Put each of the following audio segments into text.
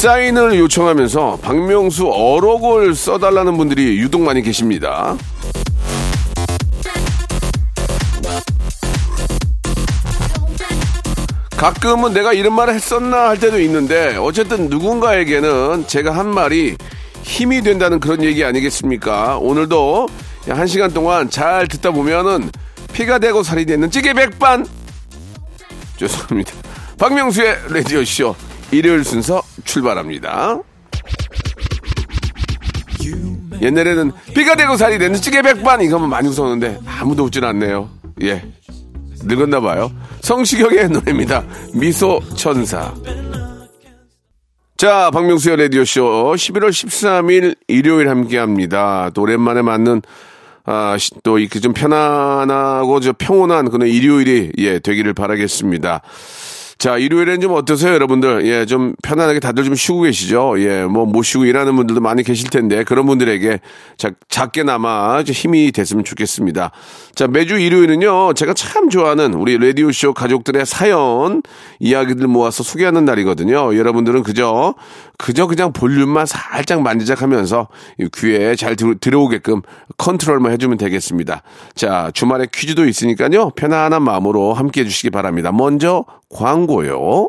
사인을 요청하면서 박명수 어록을 써달라는 분들이 유독 많이 계십니다 가끔은 내가 이런 말을 했었나 할 때도 있는데 어쨌든 누군가에게는 제가 한 말이 힘이 된다는 그런 얘기 아니겠습니까? 오늘도 한 시간 동안 잘 듣다 보면은 피가 되고 살이 되는 찌개 백반 죄송합니다. 박명수의 라디오 쇼 일요일 순서 출발합니다. 옛날에는 피가 되고 살이 되는 찌개 백반 이거면 많이 웃었는데 아무도 웃질 않네요. 예, 늙었나 봐요. 성시경의 노래입니다. 미소 천사. 자, 박명수의 라디오쇼 11월 13일 일요일 함께 합니다. 또 오랜만에 맞는, 아, 시- 또 이렇게 좀 편안하고 저 평온한 그런 일요일이, 예, 되기를 바라겠습니다. 자, 일요일엔 좀 어떠세요, 여러분들? 예, 좀 편안하게 다들 좀 쉬고 계시죠? 예, 뭐, 못 쉬고 일하는 분들도 많이 계실 텐데, 그런 분들에게 자, 작게나마 좀 힘이 됐으면 좋겠습니다. 자, 매주 일요일은요, 제가 참 좋아하는 우리 라디오쇼 가족들의 사연, 이야기들 모아서 소개하는 날이거든요. 여러분들은 그저, 그저 그냥 볼륨만 살짝 만지작 하면서 이 귀에 잘 들, 들어오게끔 컨트롤만 해주면 되겠습니다. 자, 주말에 퀴즈도 있으니까요, 편안한 마음으로 함께 해주시기 바랍니다. 먼저, 광고요.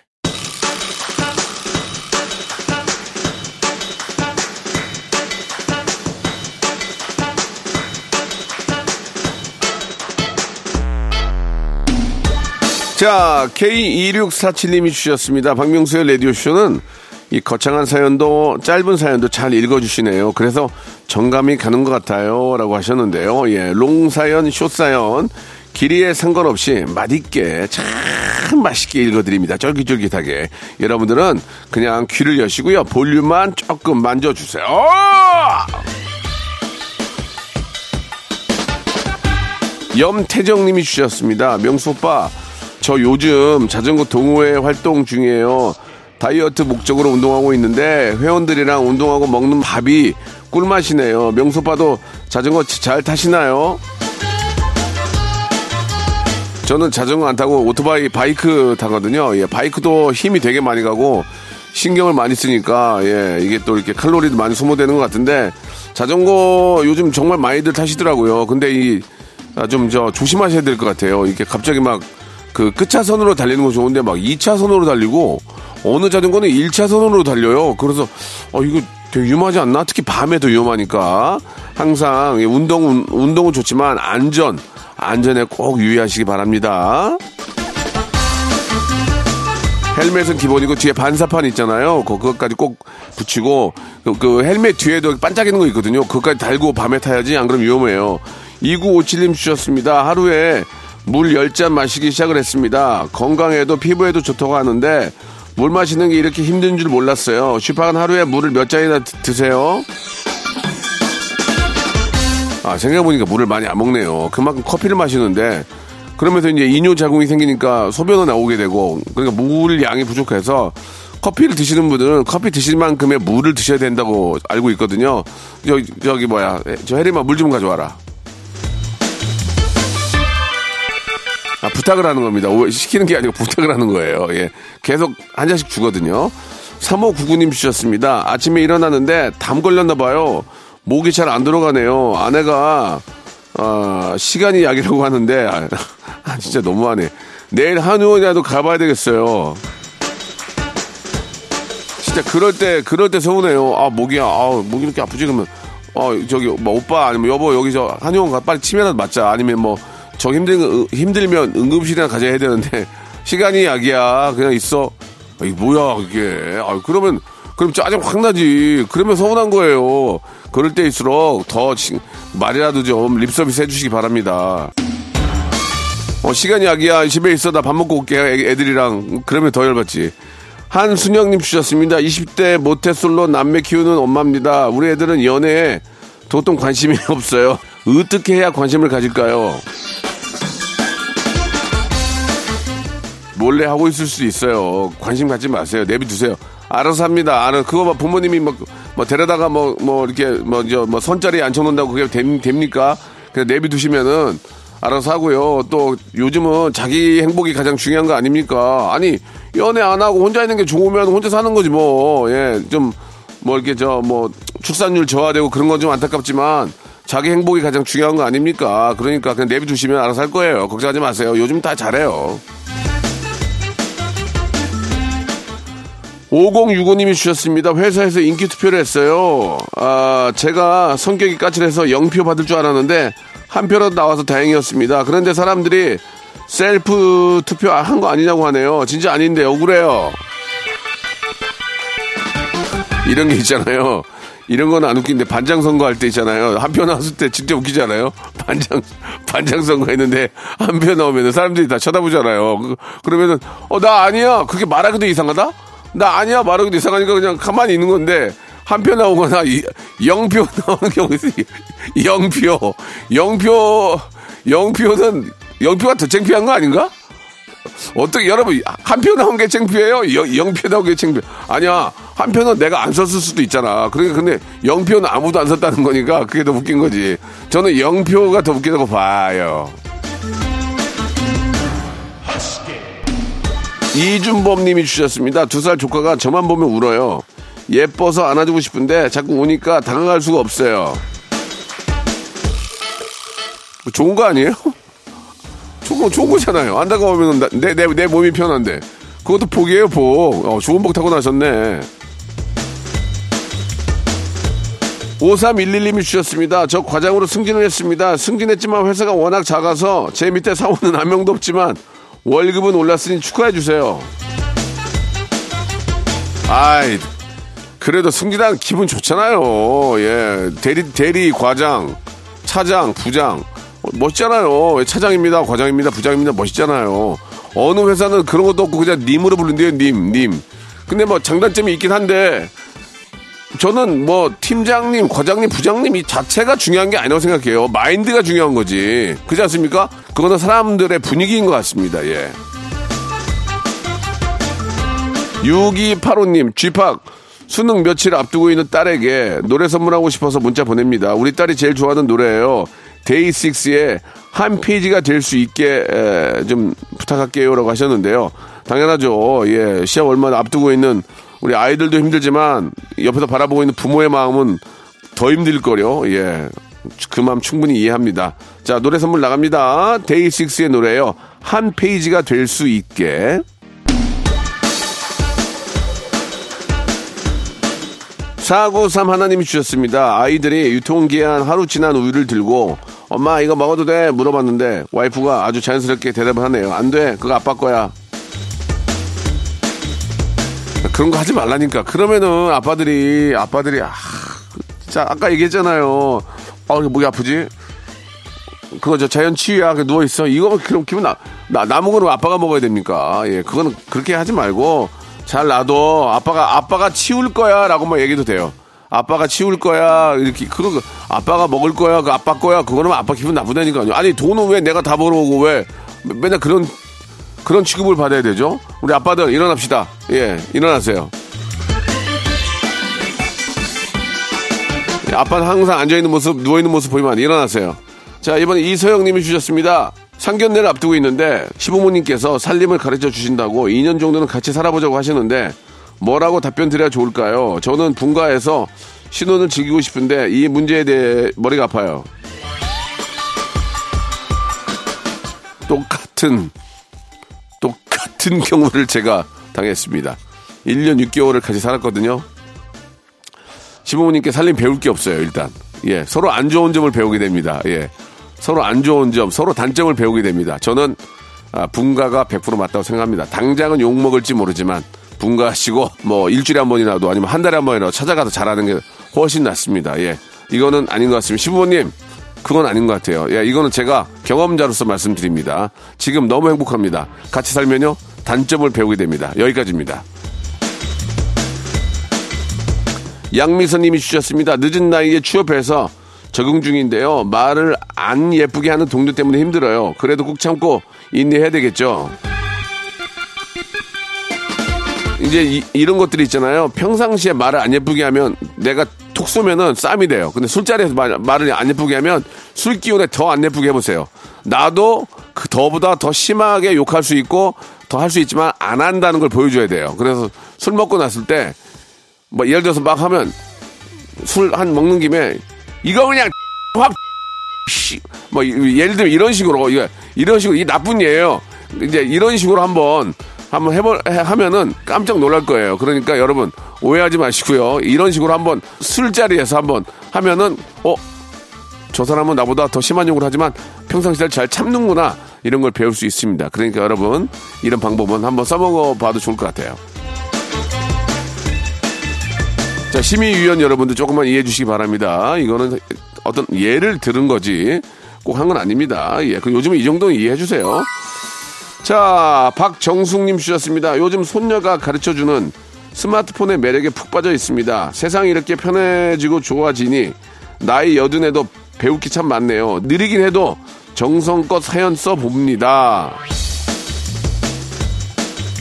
자, K2647님이 주셨습니다. 박명수의 라디오쇼는 이 거창한 사연도 짧은 사연도 잘 읽어주시네요. 그래서 정감이 가는 것 같아요. 라고 하셨는데요. 예, 롱 사연, 숏 사연, 길이에 상관없이 맛있게 참 맛있게 읽어드립니다. 쫄깃쫄깃하게. 여러분들은 그냥 귀를 여시고요. 볼륨만 조금 만져주세요. 염태정님이 주셨습니다. 명수 오빠, 저 요즘 자전거 동호회 활동 중이에요. 다이어트 목적으로 운동하고 있는데 회원들이랑 운동하고 먹는 밥이 꿀맛이네요. 명수 오빠도 자전거 잘 타시나요? 저는 자전거 안 타고 오토바이 바이크 타거든요. 예, 바이크도 힘이 되게 많이 가고 신경을 많이 쓰니까 예, 이게 또 이렇게 칼로리도 많이 소모되는 것 같은데 자전거 요즘 정말 많이들 타시더라고요. 근데 이 아, 좀저 조심하셔야 될 것 같아요. 이게 갑자기 막 그 끝차선으로 달리는 건 좋은데 막 2차선으로 달리고 어느 자전거는 1차선으로 달려요. 그래서 어 이거 되게 위험하지 않나? 특히 밤에 더 위험하니까 항상 이 운동은 운동은 좋지만 안전 안전에 꼭 유의하시기 바랍니다. 헬멧은 기본이고 뒤에 반사판 있잖아요. 그- 그것까지 꼭 붙이고 그, 그 헬멧 뒤에도 반짝이는 거 있거든요. 그것까지 달고 밤에 타야지 안 그러면 위험해요. 2957님 주셨습니다. 하루에 물 10잔 마시기 시작을 했습니다. 건강에도 피부에도 좋다고 하는데 물 마시는 게 이렇게 힘든 줄 몰랐어요. 슈파는 하루에 물을 몇 잔이나 드- 드세요? 아, 생각해보니까 물을 많이 안 먹네요. 그만큼 커피를 마시는데, 그러면서 이제 이뇨 자궁이 생기니까 소변은 나오게 되고, 그러니까 물 양이 부족해서, 커피를 드시는 분들은 커피 드실 만큼의 물을 드셔야 된다고 알고 있거든요. 저기, 저기 뭐야, 저 혜림아 물좀 가져와라. 부탁을 하는 겁니다. 오- 시키는 게 아니고 부탁을 하는 거예요. 예. 계속 한 잔씩 주거든요. 3599님 주셨습니다. 아침에 일어나는데 담 걸렸나 봐요. 목이 잘 안 들어가네요. 아내가 아, 시간이 약이라고 하는데 아, 진짜 너무하네. 내일 한의원이라도 가봐야 되겠어요. 진짜 그럴 때 그럴 때 서운해요. 아 목이 아 목이 이렇게 아프지 그러면 어 저기 뭐 오빠 아니면 여보 여기 저 한의원 가 빨리 치매라도 맞자 아니면 뭐 저 힘든 힘들면 응급실이나 가져야 되는데 시간이 약이야. 그냥 있어. 아, 이게 뭐야 이게. 아 그러면 그럼 짜증 확 나지. 그러면 서운한 거예요. 그럴 때일수록 더 지- 말이라도 좀 립서비스 해주시기 바랍니다. 어 시간이 약이야. 집에 있어. 나 밥 먹고 올게. 애, 애들이랑. 그러면 더 열받지. 한순영님 주셨습니다. 20대 모태솔로 남매 키우는 엄마입니다. 우리 애들은 연애에 도통 관심이 없어요. 어떻게 해야 관심을 가질까요? 몰래 하고 있을 수도 있어요. 관심 갖지 마세요. 내비두세요. 알아서 합니다. 알아. 그거 뭐 부모님이 뭐, 뭐 데려다가 뭐, 뭐 이렇게 뭐, 저, 뭐 선자리에 앉혀놓는다고 그게 됩, 됩니까? 그냥 내비두시면은 알아서 하고요. 또 요즘은 자기 행복이 가장 중요한 거 아닙니까? 아니, 연애 안 하고 혼자 있는 게 좋으면 혼자 사는 거지 뭐. 예, 좀, 뭐 이렇게 저뭐 출산율 저하되고 그런 건 좀 안타깝지만 자기 행복이 가장 중요한 거 아닙니까? 그러니까 그냥 내비두시면 알아서 할 거예요. 걱정하지 마세요. 요즘 다 잘해요. 5065님이 주셨습니다. 회사에서 인기 투표를 했어요. 아, 제가 성격이 까칠해서 0표 받을 줄 알았는데 한 표라도 나와서 다행이었습니다. 그런데 사람들이 셀프 투표 한 거 아니냐고 하네요. 진짜 아닌데 억울해요. 이런 게 있잖아요. 이런 건 안 웃긴데 반장 선거 할 때 있잖아요. 한 표 나왔을 때 진짜 웃기잖아요. 반장 반장 선거 했는데 한 표 나오면 사람들이 다 쳐다보잖아요. 그- 그러면은 어 나 아니야. 그게 말하기도 이상하다? 나 아니야 말하기도 이상하니까 그냥 가만히 있는 건데 한 표 나오거나 이- 영표 나오는 경우 있어요. 영표 영표 영표는 영표가 더 창피한 거 아닌가? 어떻게 여러분 한 표 나온 게 창피해요? 영- 영표 나온 게 창피해? 아니야 한 표는 내가 안 썼을 수도 있잖아. 그러니까 근데 영표는 아무도 안 썼다는 거니까 그게 더 웃긴 거지. 저는 영표가 더 웃기다고 봐요. 이준범 님이 주셨습니다. 두 살 조카가 저만 보면 울어요. 예뻐서 안아주고 싶은데 자꾸 우니까 다가갈 수가 없어요. 뭐 좋은 거 아니에요? 좋은, 거, 좋은 거잖아요. 안 다가오면 나- 내, 내, 내 몸이 편한데. 그것도 복이에요, 복. 어, 좋은 복 타고 나셨네. 5311님이 주셨습니다. 저 과장으로 승진을 했습니다. 승진했지만 회사가 워낙 작아서 제 밑에 사원은 한 명도 없지만 월급은 올랐으니 축하해 주세요. 아이, 그래도 승진한 기분 좋잖아요. 예. 대리, 대리, 과장, 차장, 부장. 어, 멋있잖아요. 차장입니다. 과장입니다. 부장입니다. 멋있잖아요. 어느 회사는 그런 것도 없고 그냥 님으로 부른대요. 님, 님. 근데 뭐 장단점이 있긴 한데 저는 뭐 팀장님, 과장님, 부장님 이 자체가 중요한 게 아니라고 생각해요. 마인드가 중요한 거지. 그렇지 않습니까? 그거는 사람들의 분위기인 것 같습니다. 예. 6285님, 쥐팍. 수능 며칠 앞두고 있는 딸에게 노래 선물하고 싶어서 문자 보냅니다. 우리 딸이 제일 좋아하는 노래예요. 데이식스의 한 페이지가 될 수 있게 에, 좀 부탁할게요라고 하셨는데요. 당연하죠. 예, 시합 얼마 앞두고 있는 우리 아이들도 힘들지만 옆에서 바라보고 있는 부모의 마음은 더 힘들 거요. 예, 그 마음 충분히 이해합니다. 자, 노래 선물 나갑니다. 데이식스의 노래요. 한 페이지가 될 수 있게. 493 하나님이 주셨습니다. 아이들이 유통기한 하루 지난 우유를 들고 엄마 이거 먹어도 돼? 물어봤는데 와이프가 아주 자연스럽게 대답을 하네요. 안 돼. 그거 아빠 거야. 그런 거 하지 말라니까. 그러면은 아빠들이 아빠들이 아, 자 아까 얘기했잖아요. 아 목이 아프지? 그거 저 자연 치유야. 그 누워 있어. 이거 그럼 기분 나, 나 남은 거는 아빠가 먹어야 됩니까? 예, 그거는 그렇게 하지 말고 잘 놔둬. 아빠가 아빠가 치울 거야라고만 얘기도 돼요. 아빠가 치울 거야 이렇게 그거 그 아빠가 먹을 거야 그 아빠 거야 그거는 아빠 기분 나쁘다니까요. 아니 돈은 왜 내가 다 벌어오고 왜 맨날 그런 그런 취급을 받아야 되죠? 우리 아빠들 일어납시다. 예, 일어나세요. 예, 아빠는 항상 앉아있는 모습, 누워있는 모습 보이면. 일어나세요. 자, 이번에 이서영님이 주셨습니다. 상견례를 앞두고 있는데 시부모님께서 살림을 가르쳐 주신다고 2년 정도는 같이 살아보자고 하시는데 뭐라고 답변 드려야 좋을까요? 저는 분가해서 신혼을 즐기고 싶은데 이 문제에 대해 머리가 아파요. 똑같은 똑 같은 경우를 제가 당했습니다. 1년 6개월을 같이 살았거든요. 시부모님께 살림 배울 게 없어요, 일단. 예, 서로 안 좋은 점을 배우게 됩니다. 예. 서로 안 좋은 점, 서로 단점을 배우게 됩니다. 저는 아, 분가가 100% 맞다고 생각합니다. 당장은 욕 먹을지 모르지만 분가하시고 뭐 일주일에 한 번이라도 아니면 한 달에 한 번이라도 찾아가서 잘하는 게 훨씬 낫습니다. 예. 이거는 아닌 것 같습니다. 시부모님, 그건 아닌 것 같아요. 예, 이거는 제가 경험자로서 말씀드립니다. 지금 너무 행복합니다. 같이 살면요, 단점을 배우게 됩니다. 여기까지입니다. 양미선님이 주셨습니다. 늦은 나이에 취업해서 적응 중인데요. 말을 안 예쁘게 하는 동료 때문에 힘들어요. 그래도 꾹 참고 인내해야 되겠죠. 이제 이, 런 것들이 있잖아요. 평상시에 말을 안 예쁘게 하면 내가 톡 쏘면은 쌈이 돼요. 근데 술자리에서 말, 말을 안 예쁘게 하면 술 기운에 더 안 예쁘게 해보세요. 나도 그 더보다 더 심하게 욕할 수 있고 더 할 수 있지만 안 한다는 걸 보여줘야 돼요. 그래서 술 먹고 났을 때 뭐 예를 들어서 막 하면 술 한 먹는 김에 이거 그냥 확, 뭐, 예를 들면 이런 식으로, 이거, 이런 식으로, 이 나쁜 예예요. 이제 이런 식으로 한번, 한번 해볼, 하면은 깜짝 놀랄 거예요. 그러니까 여러분, 오해하지 마시고요. 이런 식으로 한번 술자리에서 한번 하면은, 어, 저 사람은 나보다 더 심한 욕을 하지만 평상시에 잘 참는구나. 이런 걸 배울 수 있습니다. 그러니까 여러분, 이런 방법은 한번 써먹어 봐도 좋을 것 같아요. 자, 심의위원 여러분들 조금만 이해해 주시기 바랍니다. 이거는 어떤 예를 들은 거지 꼭 한 건 아닙니다. 예, 그 요즘은 이 정도는 이해해 주세요. 자, 박정숙님 주셨습니다. 요즘 손녀가 가르쳐 주는 스마트폰의 매력에 푹 빠져 있습니다. 세상이 이렇게 편해지고 좋아지니 나이 여든에도 게 참 많네요. 느리긴 해도 정성껏 사연 써 봅니다.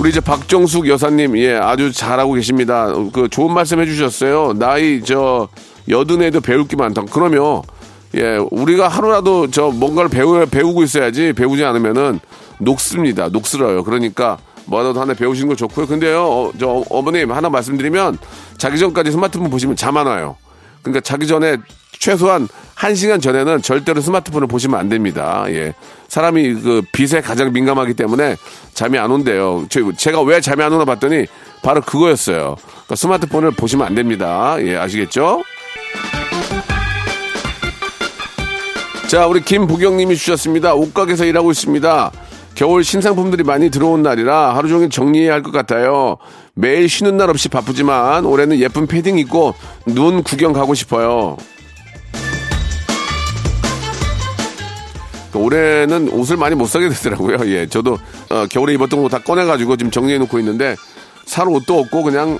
우리 이제 박정숙 여사님, 예, 아주 잘하고 계십니다. 그 좋은 말씀 해주셨어요. 나이 저 여든에도 배울 게 많다. 그러면 예, 우리가 하루라도 저 뭔가를 배우 배우고 있어야지 배우지 않으면은 녹습니다. 녹슬어요. 그러니까 뭐라도 하나 배우시는 거 좋고요. 근데요, 어, 저 어머님 하나 말씀드리면 자기 전까지 스마트폰 보시면 잠 안 와요. 그러니까 자기 전에 최소한 1시간 전에는 절대로 스마트폰을 보시면 안 됩니다. 예. 사람이 그 빛에 가장 민감하기 때문에 잠이 안 온대요. 제가 왜 잠이 안 오나 봤더니 바로 그거였어요. 그러니까 스마트폰을 보시면 안 됩니다. 예, 아시겠죠? 자, 우리 김부경님이 주셨습니다. 옷가게에서 일하고 있습니다. 겨울 신상품들이 많이 들어온 날이라 하루 종일 정리해야 할 것 같아요. 매일 쉬는 날 없이 바쁘지만 올해는 예쁜 패딩 입고 눈 구경 가고 싶어요. 올해는 옷을 많이 못 사게 되더라고요. 예, 저도 어, 겨울에 입었던 거 다 꺼내가지고 지금 정리해 놓고 있는데 살 옷도 없고 그냥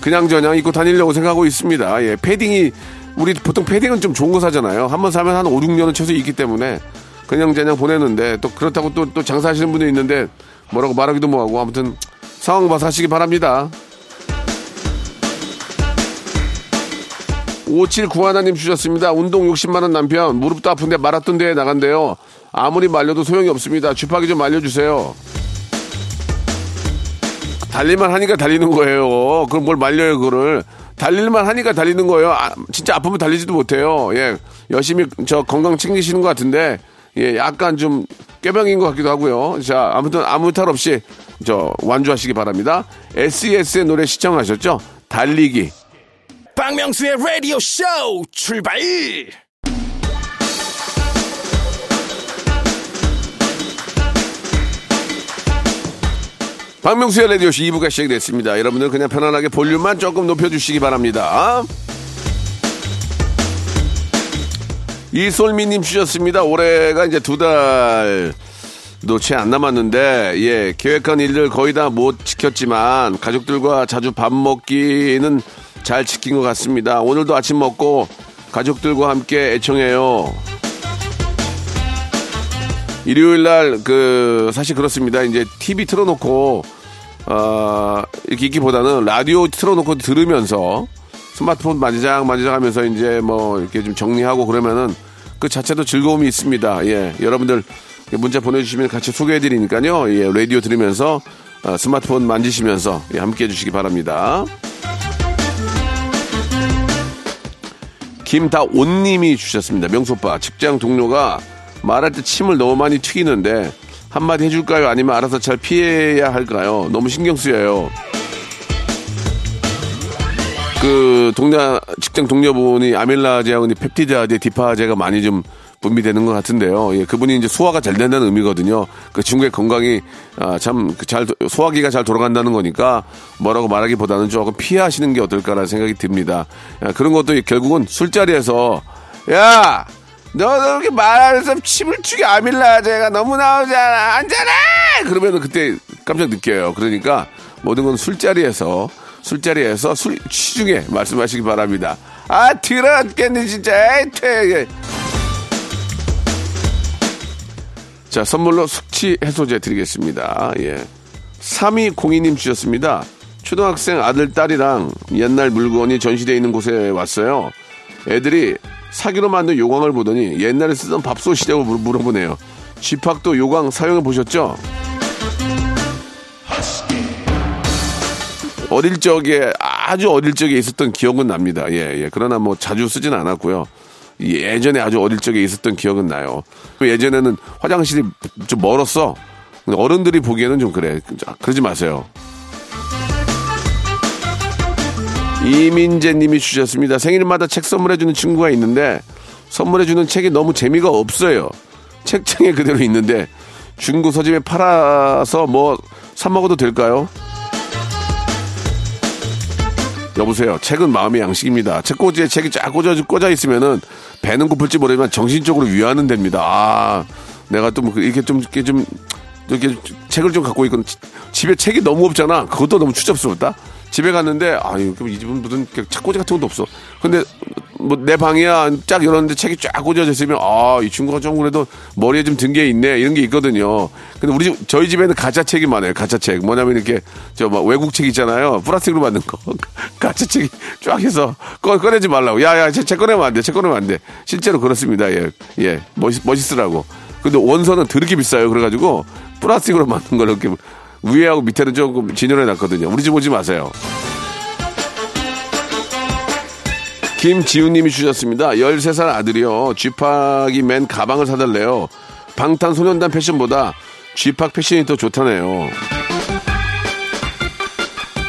그냥 저냥 입고 다니려고 생각하고 있습니다. 예, 패딩이 우리 보통 패딩은 좀 좋은 거 사잖아요. 한번 사면 한 5, 6년은 최소 있기 때문에 그냥 저냥 보내는데 또 그렇다고 또, 또 장사하시는 분이 있는데 뭐라고 말하기도 뭐하고 아무튼 상황 봐서 하시기 바랍니다. 5791님 주셨습니다. 운동 60만원 남편, 무릎도 아픈데 마라톤 대회 나간대요. 아무리 말려도 소용이 없습니다. 쥐파기 좀 알려주세요. 달릴만 하니까 달리는 거예요. 그럼 뭘 말려요, 그거를. 달릴만 하니까 달리는 거예요. 아, 진짜 아프면 달리지도 못해요. 예. 열심히 저 건강 챙기시는 것 같은데, 예, 약간 좀 꾀병인 것 같기도 하고요. 자, 아무튼 아무 탈 없이 저 완주하시기 바랍니다. SES의 노래 시청하셨죠? 달리기. 박명수의 라디오 쇼 출발! 박명수의 라디오 쇼 2부가 시작이 됐습니다. 여러분들 그냥 편안하게 볼륨만 조금 높여주시기 바랍니다. 이솔미님 주셨습니다. 올해가 이제 두 달 도 채안 남았는데, 예, 계획한 일들 거의 다 못 지켰지만, 가족들과 자주 밥 먹기는 잘 지킨 것 같습니다. 오늘도 아침 먹고 가족들과 함께 애청해요. 일요일 날, 그, 사실 그렇습니다. 이제 TV 틀어놓고, 어, 이렇게 있기보다는 라디오 틀어놓고 들으면서 스마트폰 만지작 만지작 하면서 이제 뭐 이렇게 좀 정리하고 그러면은 그 자체도 즐거움이 있습니다. 예. 여러분들 문자 보내주시면 같이 소개해드리니까요. 예. 라디오 들으면서 어, 스마트폰 만지시면서 예, 함께 해주시기 바랍니다. 김다온님이 주셨습니다. 명소빠 직장 동료가 말할 때 침을 너무 많이 튀기는데 한마디 해줄까요? 아니면 알아서 잘 피해야 할까요? 너무 신경 쓰여요. 그 동네 직장 동료분이 아밀라제하고 펩티드아제, 디파제가 많이 좀 분비되는 것 같은데요. 예, 그분이 이제 소화가 잘 된다는 의미거든요. 그 친구의 건강이 아, 참잘 그 소화기가 잘 돌아간다는 거니까 뭐라고 말하기보다는 조금 피하시는 게 어떨까라는 생각이 듭니다. 야, 그런 것도 결국은 술자리에서 야. 너 그렇게 말하면서 침을 추게 아밀라 제가 너무 나오잖아. 안잖아! 그러면 그때 깜짝 느껴요. 그러니까 모든 건 술자리에서 술자리에서 술 취중에 말씀하시기 바랍니다. 아, 들었겠니, 진짜. 에이, 퇴. 자, 선물로 숙취 해소제 드리겠습니다. 예. 3202님 주셨습니다. 초등학생 아들, 딸이랑 옛날 물건이 전시되어 있는 곳에 왔어요. 애들이 사기로 만든 요강을 보더니 옛날에 쓰던 밥솥이냐고 물어보네요. 집학도 요강 사용해 보셨죠? 어릴 적에 아주 어릴 적에 있었던 기억은 납니다. 예, 예. 그러나 뭐 자주 쓰진 않았고요. 예전에 아주 어릴 적에 있었던 기억은 나요. 예전에는 화장실이 좀 멀었어. 어른들이 보기에는 좀 그래. 그러지 마세요. 이민재 님이 주셨습니다. 생일마다 책 선물해주는 친구가 있는데 선물해주는 책이 너무 재미가 없어요. 책장에 그대로 있는데 중고 서점에 팔아서 뭐 사먹어도 될까요? 여보세요. 책은 마음의 양식입니다. 책꽂이에 책이 쫙 꽂아, 꽂아 있으면은 배는 고플지 모르지만 정신적으로 위안은 됩니다. 아, 내가 또뭐 이렇게 좀, 이렇게 좀, 이렇게 책을 좀 갖고 있고 집에 책이 너무 없잖아. 그것도 너무 추잡스럽다. 집에 갔는데 아유 이 집은 무슨 책꽂이 같은 것도 없어. 근데 뭐 내 방이야 쫙 열었는데 책이 쫙 꽂아져 있으면 아 이 친구가 좀 그래도 머리에 좀 든 게 있네 이런 게 있거든요. 근데 우리 집 저희 집에는 가짜 책이 많아요. 가짜 책 뭐냐면 이렇게 저뭐 외국 책 있잖아요. 플라스틱으로 만든 거 가짜 책이 쫙 해서 꺼, 꺼내지 말라고. 야야 책 꺼내면 안 돼. 책 꺼내면 안 돼. 실제로 그렇습니다. 예 예. 멋있 멋있으라고. 근데 원서는 더럽게 비싸요. 그래가지고 플라스틱으로 만든 걸 이렇게 위에하고 밑에는 조금 진열해 놨거든요. 우리 집 오지 마세요. 김지훈님이 주셨습니다. 13살 아들이요. 쥐팍이 맨 가방을 사달래요. 방탄소년단 패션보다 쥐팍 패션이 더 좋다네요.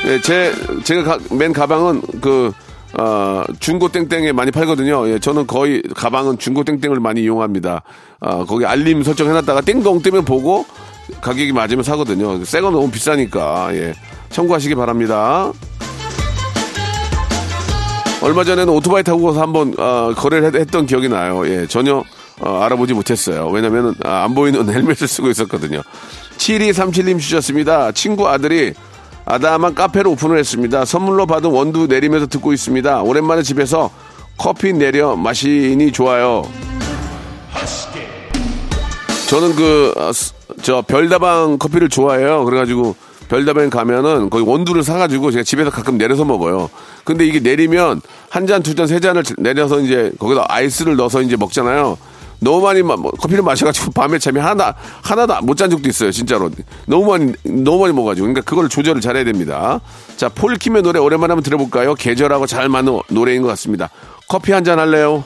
네, 제, 제가 가, 맨 가방은 그, 어, 중고 땡땡에 많이 팔거든요. 예, 저는 거의 가방은 중고 땡땡을 많이 이용합니다. 어, 거기 알림 설정 해놨다가 띵동 뜨면 보고 가격이 맞으면 사거든요. 새거 너무 비싸니까, 예. 참고하시기 바랍니다. 얼마 전에는 오토바이 타고 가서 한번 어, 거래를 했, 던 기억이 나요. 예, 전혀 어, 알아보지 못했어요. 왜냐면 아, 안 보이는 헬멧을 쓰고 있었거든요. 7237님 주셨습니다. 친구 아들이 아담한 카페를 오픈을 했습니다. 선물로 받은 원두 내리면서 듣고 있습니다. 오랜만에 집에서 커피 내려 마시니 좋아요. 저는 그, 어, 저, 별다방 커피를 좋아해요. 그래가지고, 별다방에 가면은 거기 원두를 사가지고 제가 집에서 가끔 내려서 먹어요. 근데 이게 내리면 한 잔, 두 잔, 세 잔을 내려서 이제 거기다 아이스를 넣어서 이제 먹잖아요. 너무 많이 마, 뭐, 커피를 마셔가지고 밤에 잠이 하나 하나도 못 잔 적도 있어요 진짜로 너무 많이 너무 많이 먹어가지고 그러니까 그걸 조절을 잘해야 됩니다 자 폴킴의 노래 오랜만에 한번 들어볼까요 계절하고 잘 맞는 노래인 것 같습니다 커피 한 잔 할래요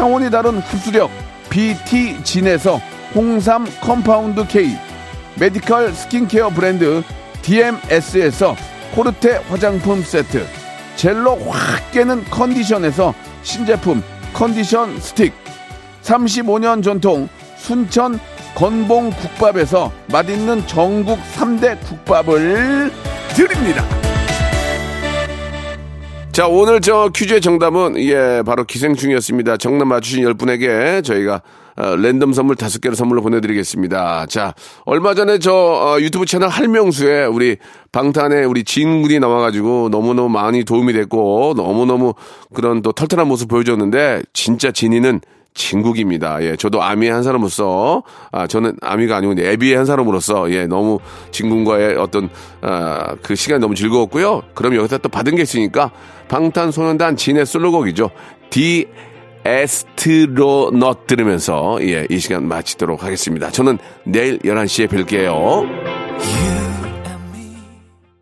차원이 다른 흡수력 BT진에서 홍삼 compound K, medical skincare 브랜드 DMS에서 코르테 화장품 세트, 젤로 확 깨는 컨디션에서 신제품 컨디션 스틱, 35년 전통 순천 건봉 국밥에서 맛있는 전국 3대 국밥을 드립니다. 자, 오늘 저 퀴즈의 정답은, 예, 바로 기생충이었습니다. 정답 맞추신 10분에게 저희가 어, 랜덤 선물 5개를 선물로 보내드리겠습니다. 자, 얼마 전에 저 어, 유튜브 채널 할명수에 우리 방탄의 우리 진군이 나와가지고 너무너무 많이 도움이 됐고 너무너무 그런 또 털털한 모습 보여줬는데 진짜 진이는 진국입니다. 예, 저도 아미의 한 사람으로서, 아, 저는 아미가 아니고 애비의 한 사람으로서, 예, 너무 진군과의 어떤, 아, 그 시간이 너무 즐거웠고요. 그럼 여기서 또 받은 게 있으니까, 방탄소년단 진의 솔로곡이죠. 디 에스트로넛 들으면서, 예, 이 시간 마치도록 하겠습니다. 저는 내일 11시에 뵐게요.